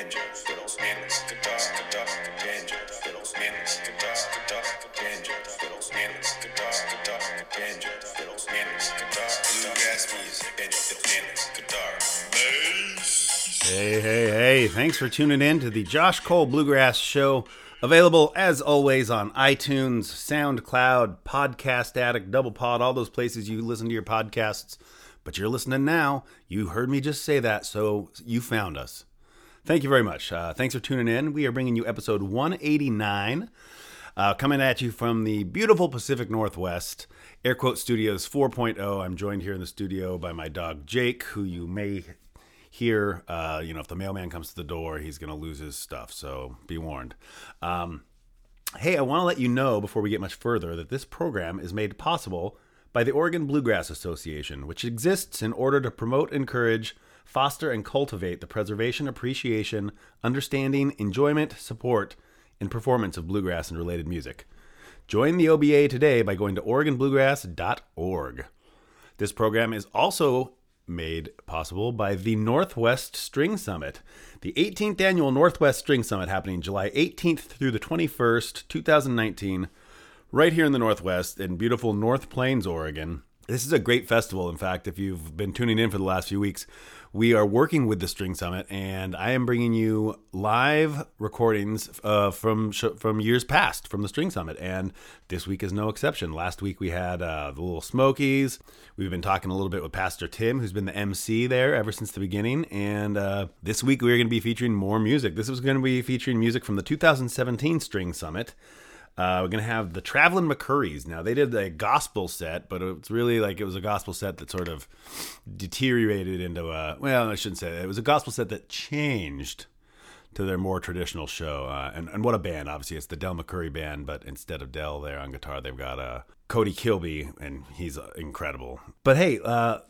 banjo, fiddles, mandolins, guitar, guitar, banjo, fiddles, mandolins, guitar, guitar, banjo, fiddles, mandolins, guitar, guitar, banjo, fiddles, mandolins, guitar, bluegrass music, banjo, fiddles, mandolins, guitar, bass. Hey, hey, hey. Thanks for tuning in to the Josh Cole Bluegrass Show. Available as always on iTunes, SoundCloud, Podcast Addict, Double Pod, all those places you listen to your podcasts. But you're listening now. You heard me just say that, so you found us. Thank you very much. Uh, thanks for tuning in. We are bringing you episode 189, uh, coming at you from the beautiful Pacific Northwest, Air Quote Studios 4.0. I'm joined here in the studio by my dog Jake, who you may hear. Uh, you know, if the mailman comes to the door, he's going to lose his stuff. So be warned. Um, hey, I want to let you know before we get much further that this program is made possible by the Oregon Bluegrass Association, which exists in order to promote, and encourage, foster, and cultivate the preservation, appreciation, understanding, enjoyment, support, and performance of bluegrass and related music. Join the OBA today by going to OregonBluegrass.org. This program is also made possible by the Northwest String Summit, the 18th annual Northwest String Summit happening July 18th through the 21st, 2019, right here in the Northwest in beautiful North Plains, Oregon. This is a great festival. In fact, if you've been tuning in for the last few weeks, we are working with the String Summit, and I am bringing you live recordings uh, from from years past from the String Summit, and this week is no exception. Last week we had uh, the Little Smokies. We've been talking a little bit with Pastor Tim, who's been the MC there ever since the beginning, and uh, this week we're going to be featuring more music. This is going to be featuring music from the 2017 String Summit. Uh, we're gonna have the Traveling McCourys. Now they did a gospel set, but it's really like it was a gospel set that sort of deteriorated into a. Well, I shouldn't say that. It was a gospel set that changed to their more traditional show. Uh, and and what a band! Obviously, it's the Del McCoury band, but instead of Del there on guitar, they've got uh, Cody Kilby, and he's uh, incredible. But hey. Uh,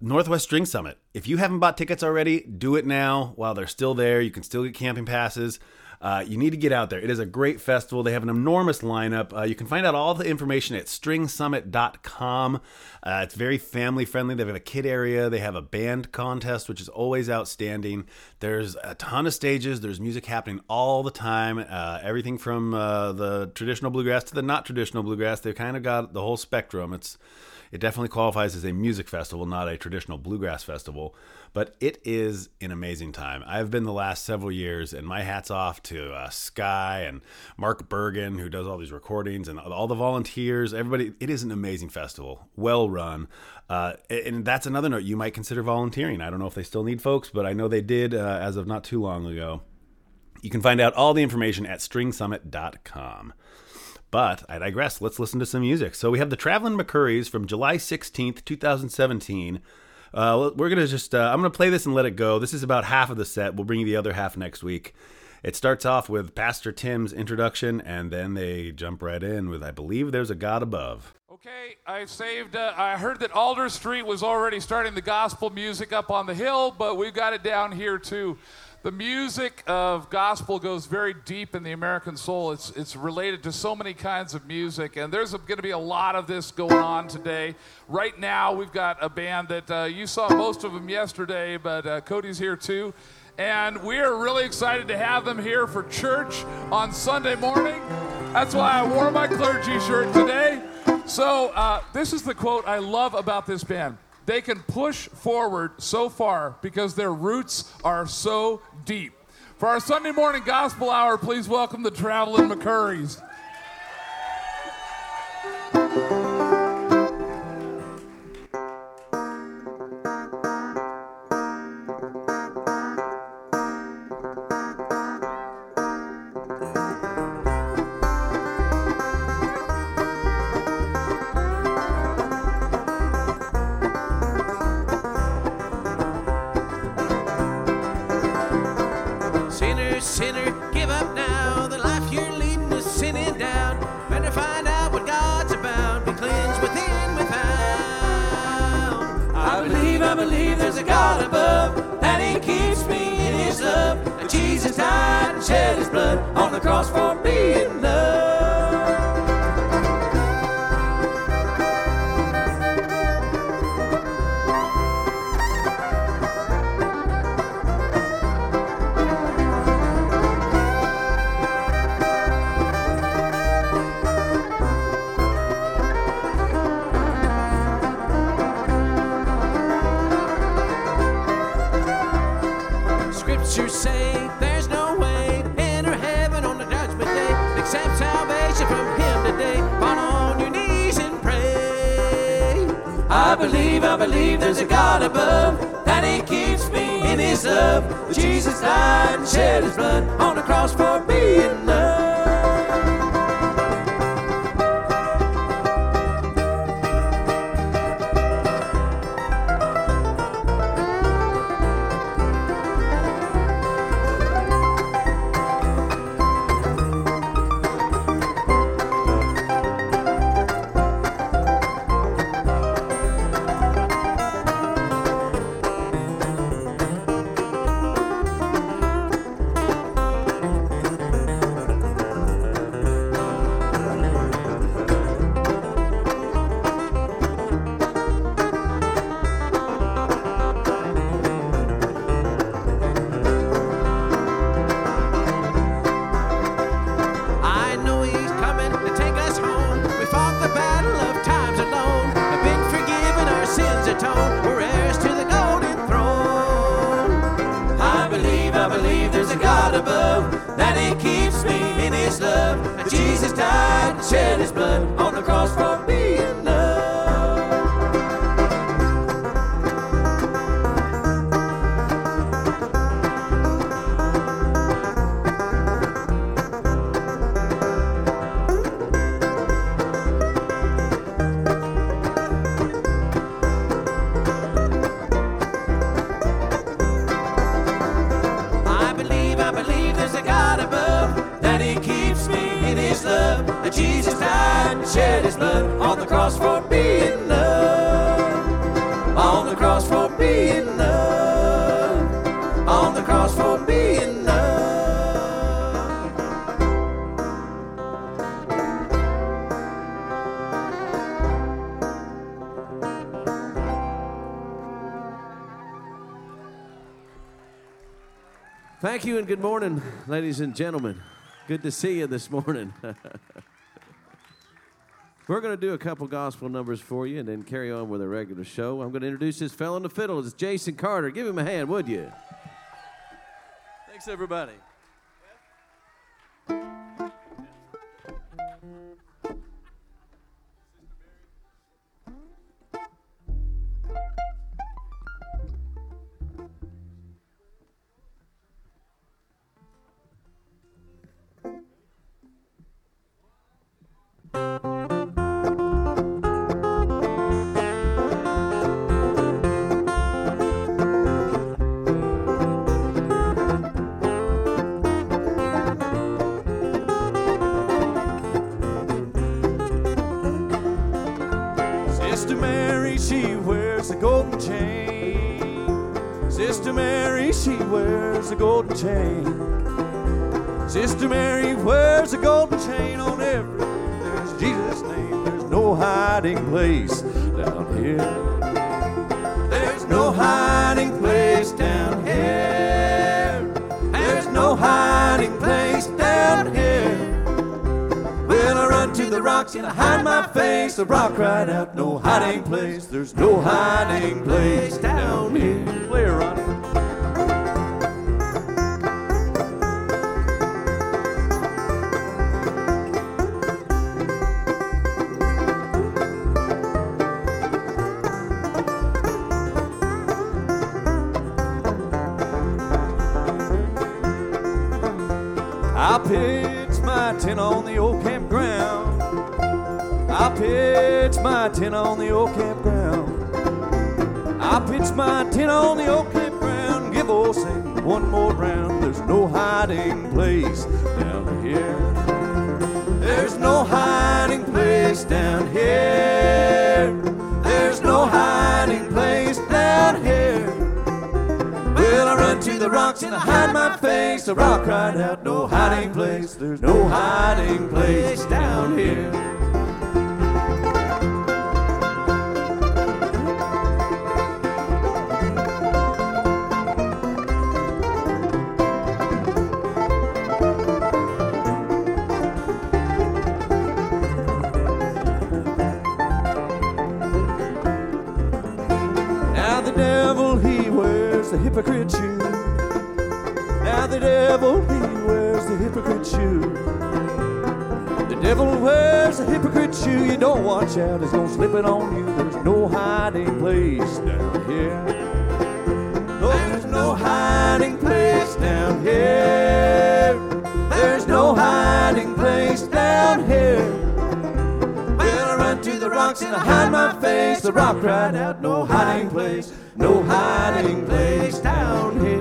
Northwest String Summit. If you haven't bought tickets already, do it now while they're still there. You can still get camping passes. Uh, you need to get out there. It is a great festival. They have an enormous lineup. Uh, you can find out all the information at stringsummit.com. Uh, it's very family friendly. They have a kid area. They have a band contest, which is always outstanding. There's a ton of stages. There's music happening all the time. Uh, everything from uh, the traditional bluegrass to the not traditional bluegrass. They've kind of got the whole spectrum. It's it definitely qualifies as a music festival, not a traditional bluegrass festival. But it is an amazing time. I've been the last several years, and my hat's off to uh, Sky and Mark Bergen, who does all these recordings, and all the volunteers. Everybody, it is an amazing festival, well run. Uh, and that's another note you might consider volunteering. I don't know if they still need folks, but I know they did uh, as of not too long ago. You can find out all the information at stringsummit.com. But I digress. Let's listen to some music. So we have the Traveling McCourys from July 16th, 2017. Uh, we're gonna just uh, I'm gonna play this and let it go. This is about half of the set. We'll bring you the other half next week. It starts off with Pastor Tim's introduction, and then they jump right in with "I believe there's a God above." Okay, I saved. Uh, I heard that Alder Street was already starting the gospel music up on the hill, but we've got it down here too. The music of gospel goes very deep in the American soul. It's, it's related to so many kinds of music, and there's going to be a lot of this going on today. Right now, we've got a band that uh, you saw most of them yesterday, but uh, Cody's here too. And we are really excited to have them here for church on Sunday morning. That's why I wore my clergy shirt today. So, uh, this is the quote I love about this band they can push forward so far because their roots are so deep. For our Sunday morning gospel hour, please welcome the traveling McCourys. Thank you and good morning, ladies and gentlemen. Good to see you this morning. We're going to do a couple gospel numbers for you and then carry on with a regular show. I'm going to introduce this fellow on the fiddle. It's Jason Carter. Give him a hand, would you? Thanks, everybody. Sister Mary wears a golden chain on everything. There's Jesus' name. There's no hiding place down here. There's no hiding place down here. There's no hiding place down here. Well, I run to the rocks and I hide my face. The rock cried out, No hiding place. There's no hiding place down here. Play it, I pitched my tent on the old campground. I pitched my tent on the old campground. Give old Sam one more round. There's no hiding place down here. There's no hiding place down here. There's no hiding place down here. Well, I run to the rocks and I hide my face. The rock cried out, No hiding place. There's no hiding place down here. Hypocrite shoe. Now the devil, he wears the hypocrite shoe. The devil wears a hypocrite shoe. You don't watch out, it's gonna slip it on you. There's no hiding place down here. No, there's no hiding place down here. There's no hiding place down here. I run to the rocks and I hide my face. The rock cried out, no hiding place, no hiding place down here.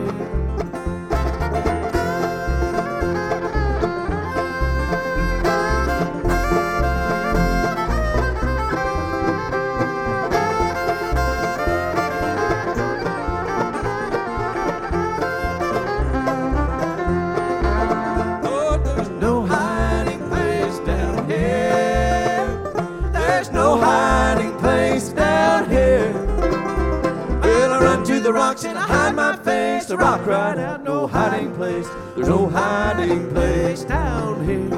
The rocks and I hide my face. The rock right out, no hiding place. There's no hiding place down here.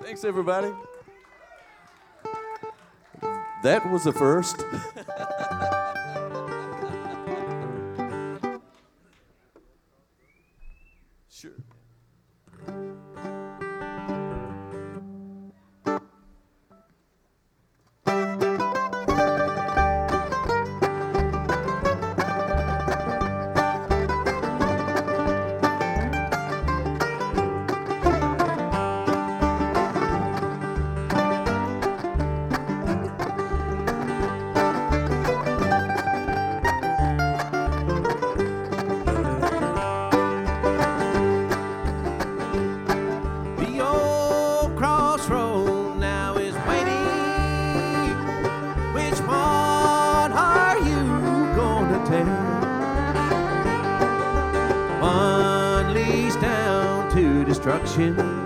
Thanks, everybody. That was the first. sure. To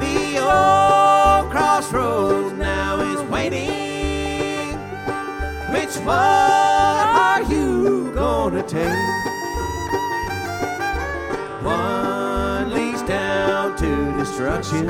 The old crossroads now is waiting. Which one are you gonna take? One leads down to destruction.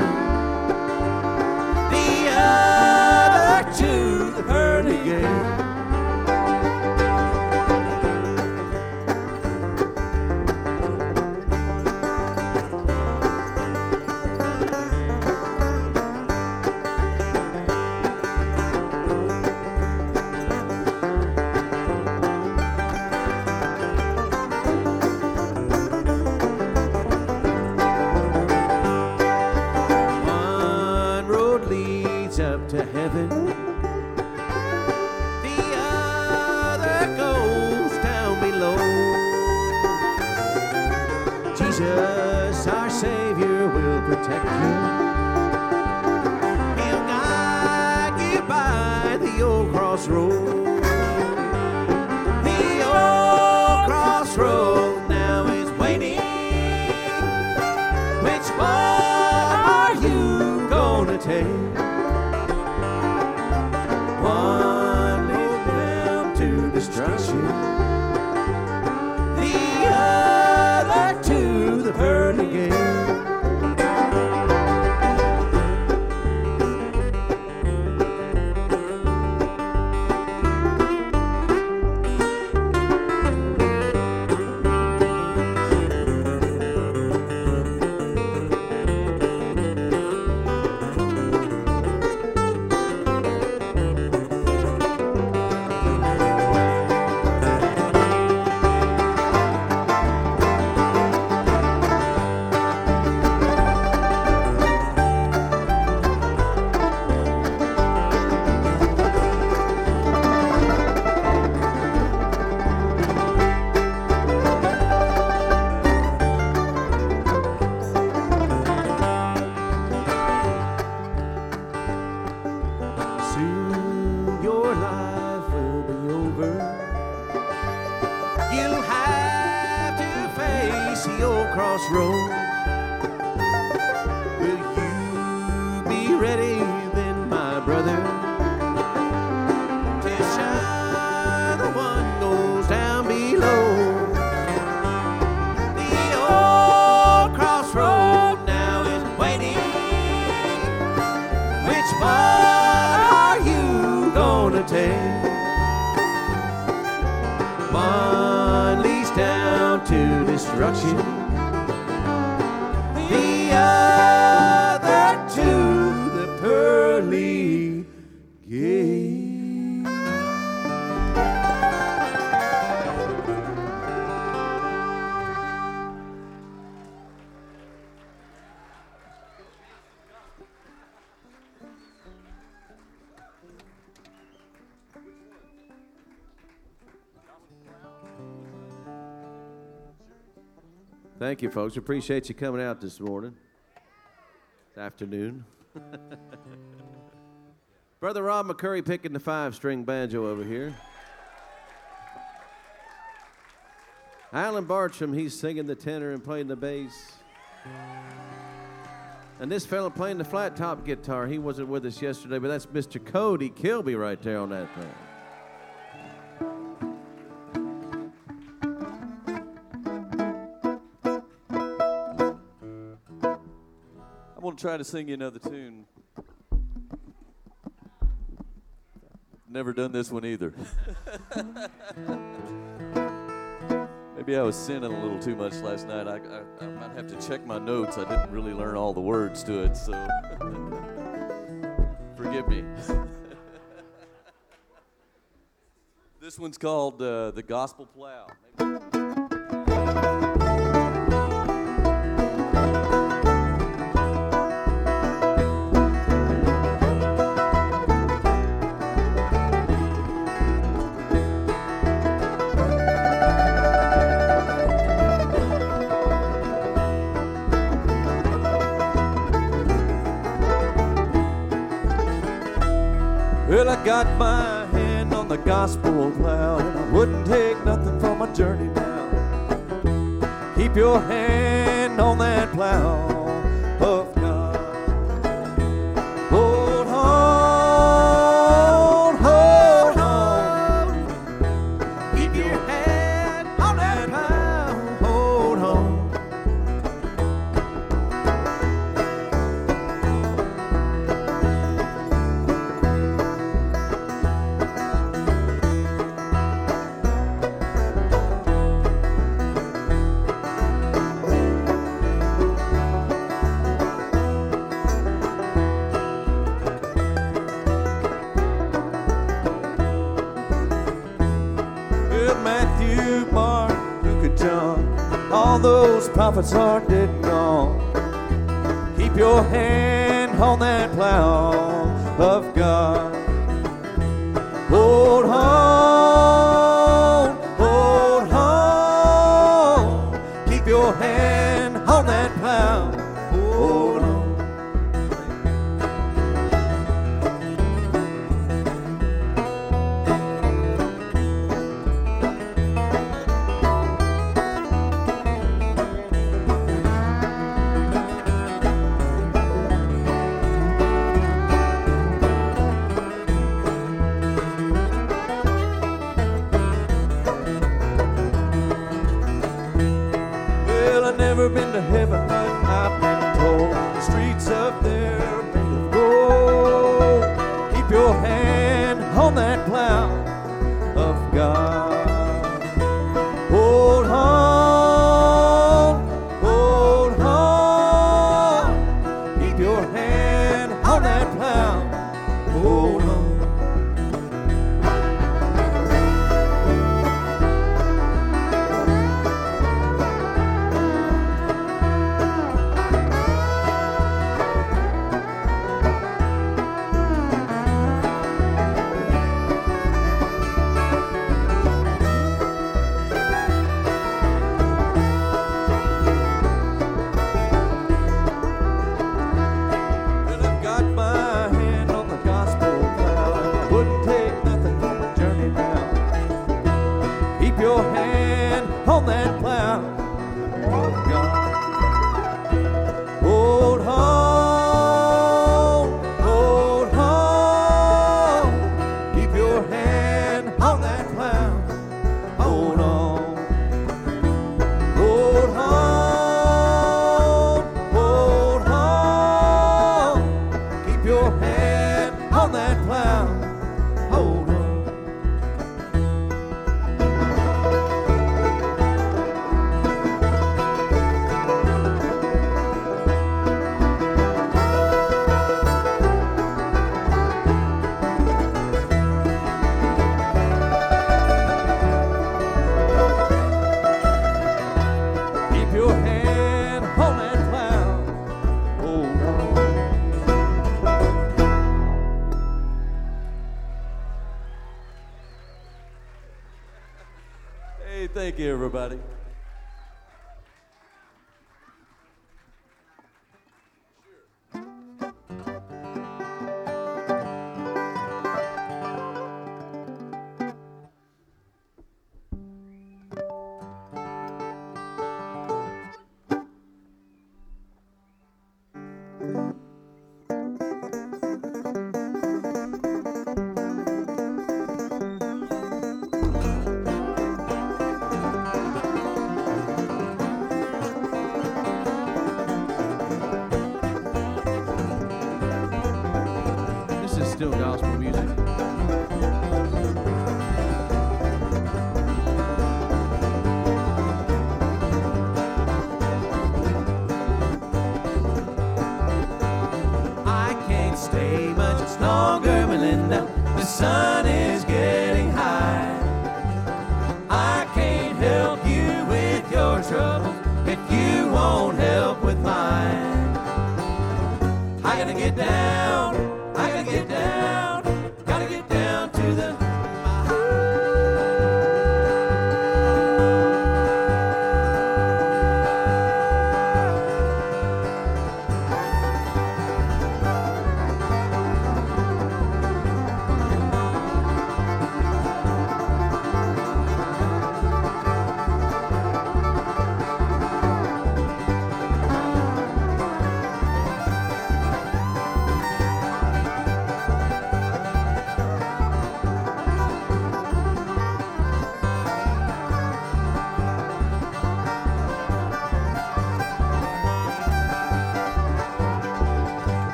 Take? dusty old crossroad. Will you be ready then, my brother? Thank you, folks. Appreciate you coming out this morning, this afternoon. Brother Rob McCoury picking the five string banjo over here. Alan Bartram, he's singing the tenor and playing the bass. And this fella playing the flat top guitar, he wasn't with us yesterday, but that's Mr. Cody Kilby right there on that thing. To try to sing you another tune. Never done this one either. Maybe I was sinning a little too much last night. I, I, I might have to check my notes. I didn't really learn all the words to it, so forgive me. this one's called uh, The Gospel Plow. Got my hand on the gospel plow, and I wouldn't take nothing from my journey now. Keep your hand on that plow prophets are dead and gone. Keep your hand on that plow of God. Hold on,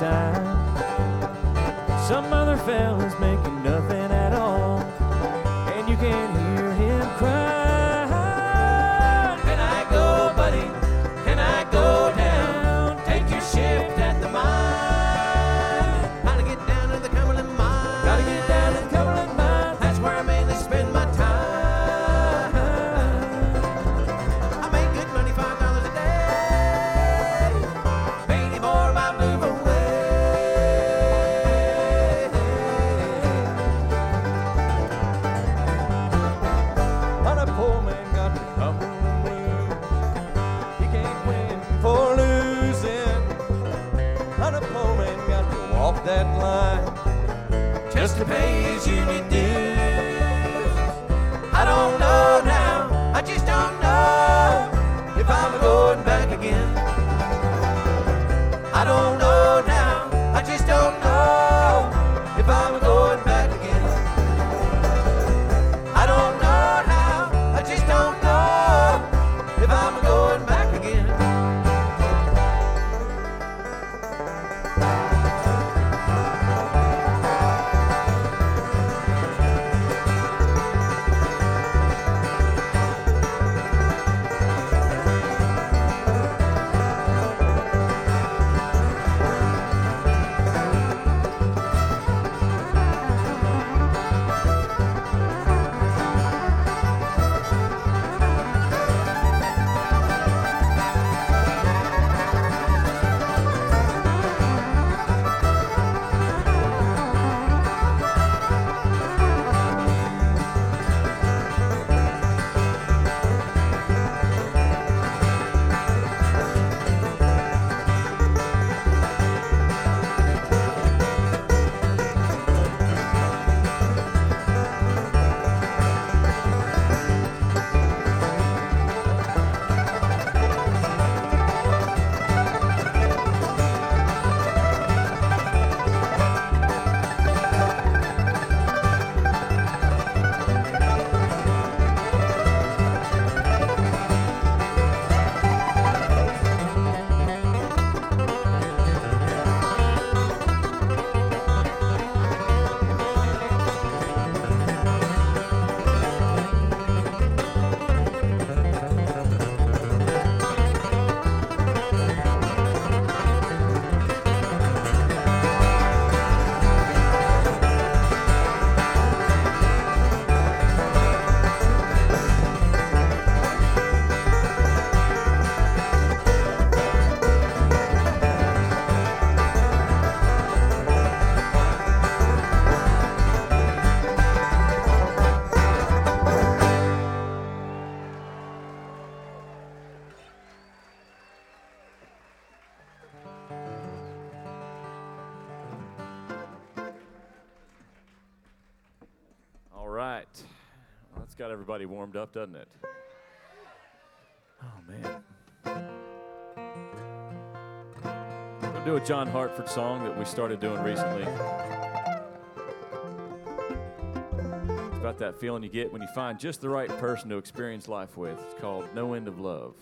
time. Some other fella's making pain is. everybody warmed up, doesn't it? Oh, man. We're going to do a John Hartford song that we started doing recently. It's about that feeling you get when you find just the right person to experience life with. It's called No End of Love.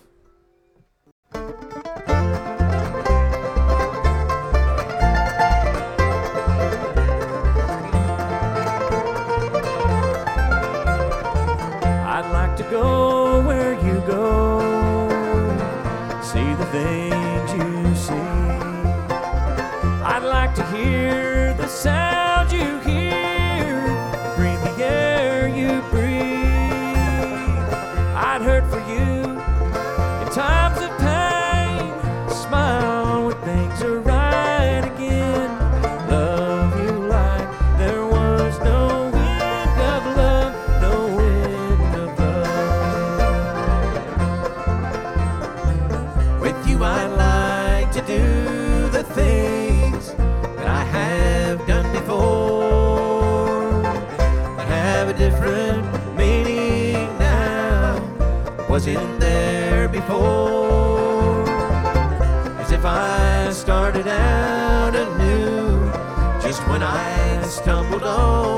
Oh.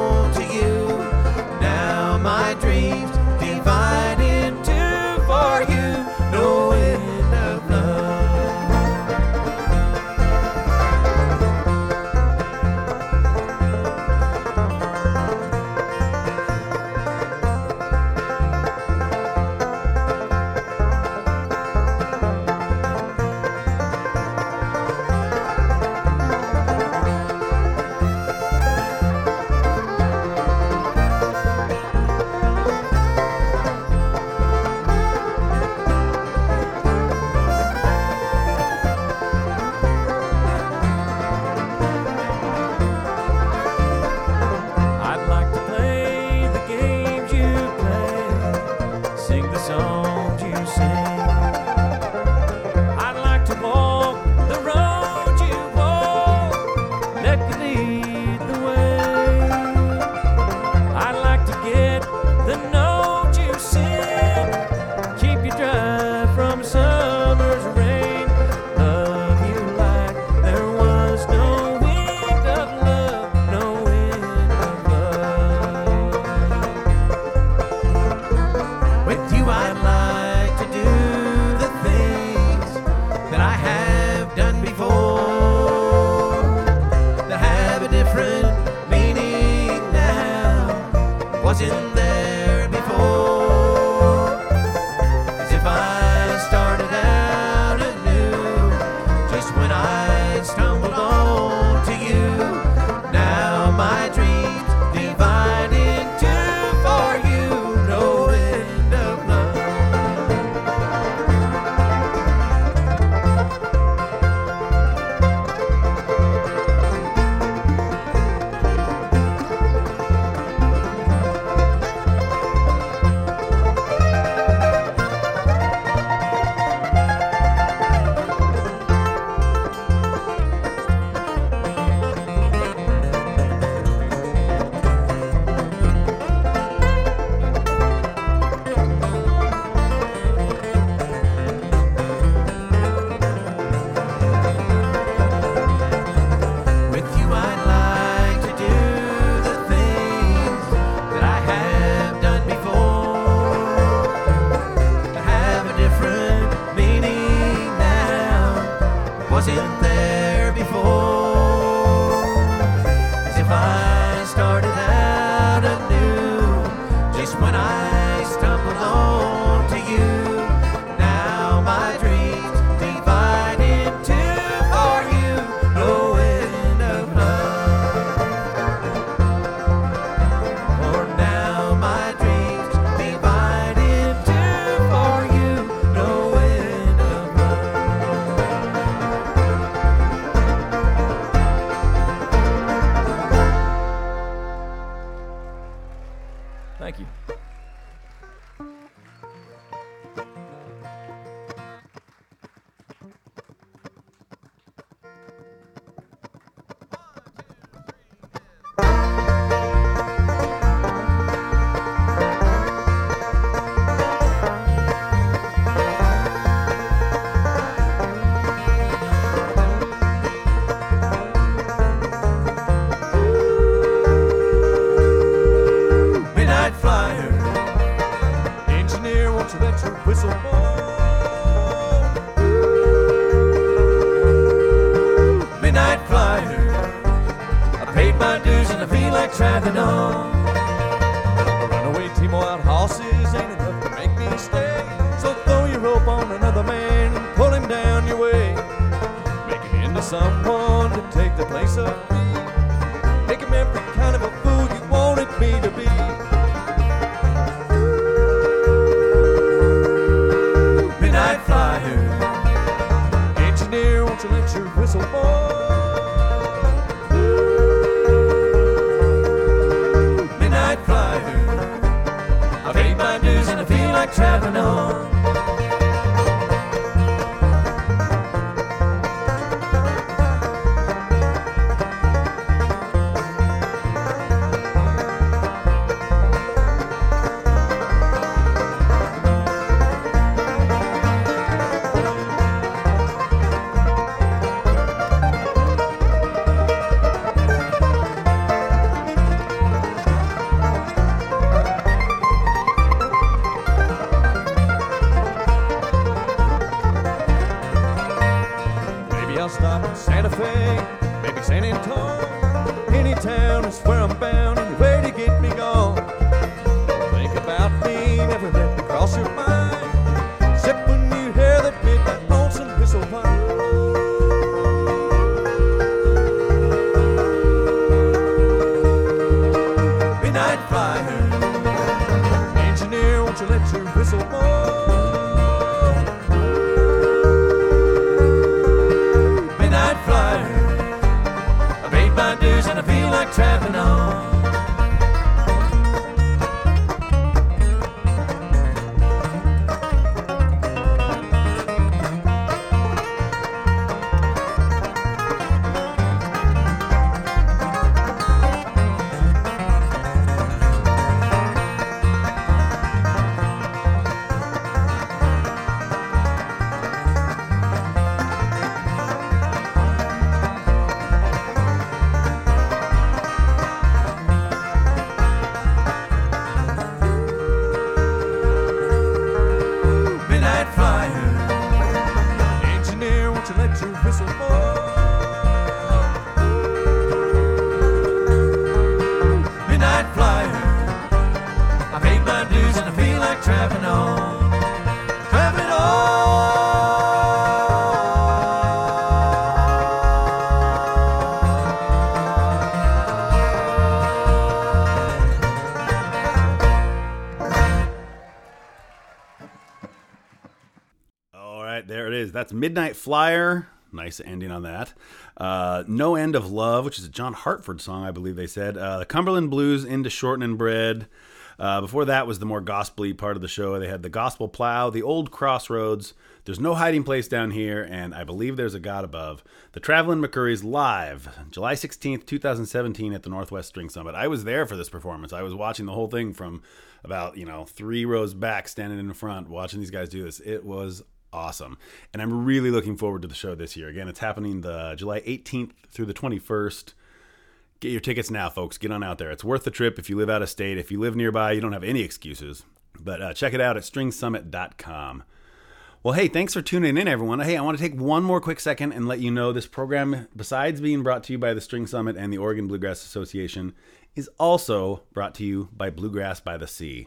midnight flyer. I paid my dues and I feel like traveling on. Traveling on. That's Midnight Flyer. Nice ending on that. Uh, no End of Love, which is a John Hartford song, I believe they said. Uh, the Cumberland Blues into Shortening Bread. Uh, before that was the more gospel part of the show. They had the Gospel Plow, the Old Crossroads. There's no hiding place down here, and I believe there's a God above. The Traveling McCoury's live, July 16th, 2017, at the Northwest String Summit. I was there for this performance. I was watching the whole thing from about you know three rows back, standing in front, watching these guys do this. It was awesome. And I'm really looking forward to the show this year. Again, it's happening the July 18th through the 21st. Get your tickets now, folks. Get on out there. It's worth the trip if you live out of state. If you live nearby, you don't have any excuses. But uh, check it out at stringsummit.com. Well, hey, thanks for tuning in, everyone. Hey, I want to take one more quick second and let you know this program, besides being brought to you by the String Summit and the Oregon Bluegrass Association, is also brought to you by Bluegrass by the Sea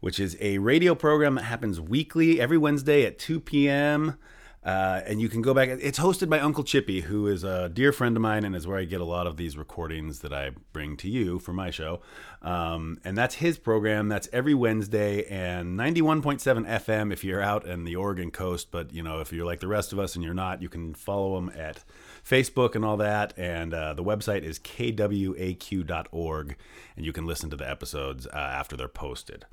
which is a radio program that happens weekly every Wednesday at 2 p.m. Uh, and you can go back. It's hosted by Uncle Chippy, who is a dear friend of mine and is where I get a lot of these recordings that I bring to you for my show. Um, and that's his program. That's every Wednesday and 91.7 FM if you're out in the Oregon coast. But, you know, if you're like the rest of us and you're not, you can follow him at Facebook and all that. And uh, the website is kwaq.org. And you can listen to the episodes uh, after they're posted.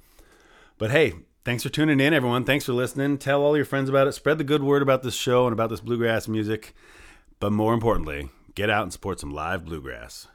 But hey, thanks for tuning in, everyone. Thanks for listening. Tell all your friends about it. Spread the good word about this show and about this bluegrass music. But more importantly, get out and support some live bluegrass.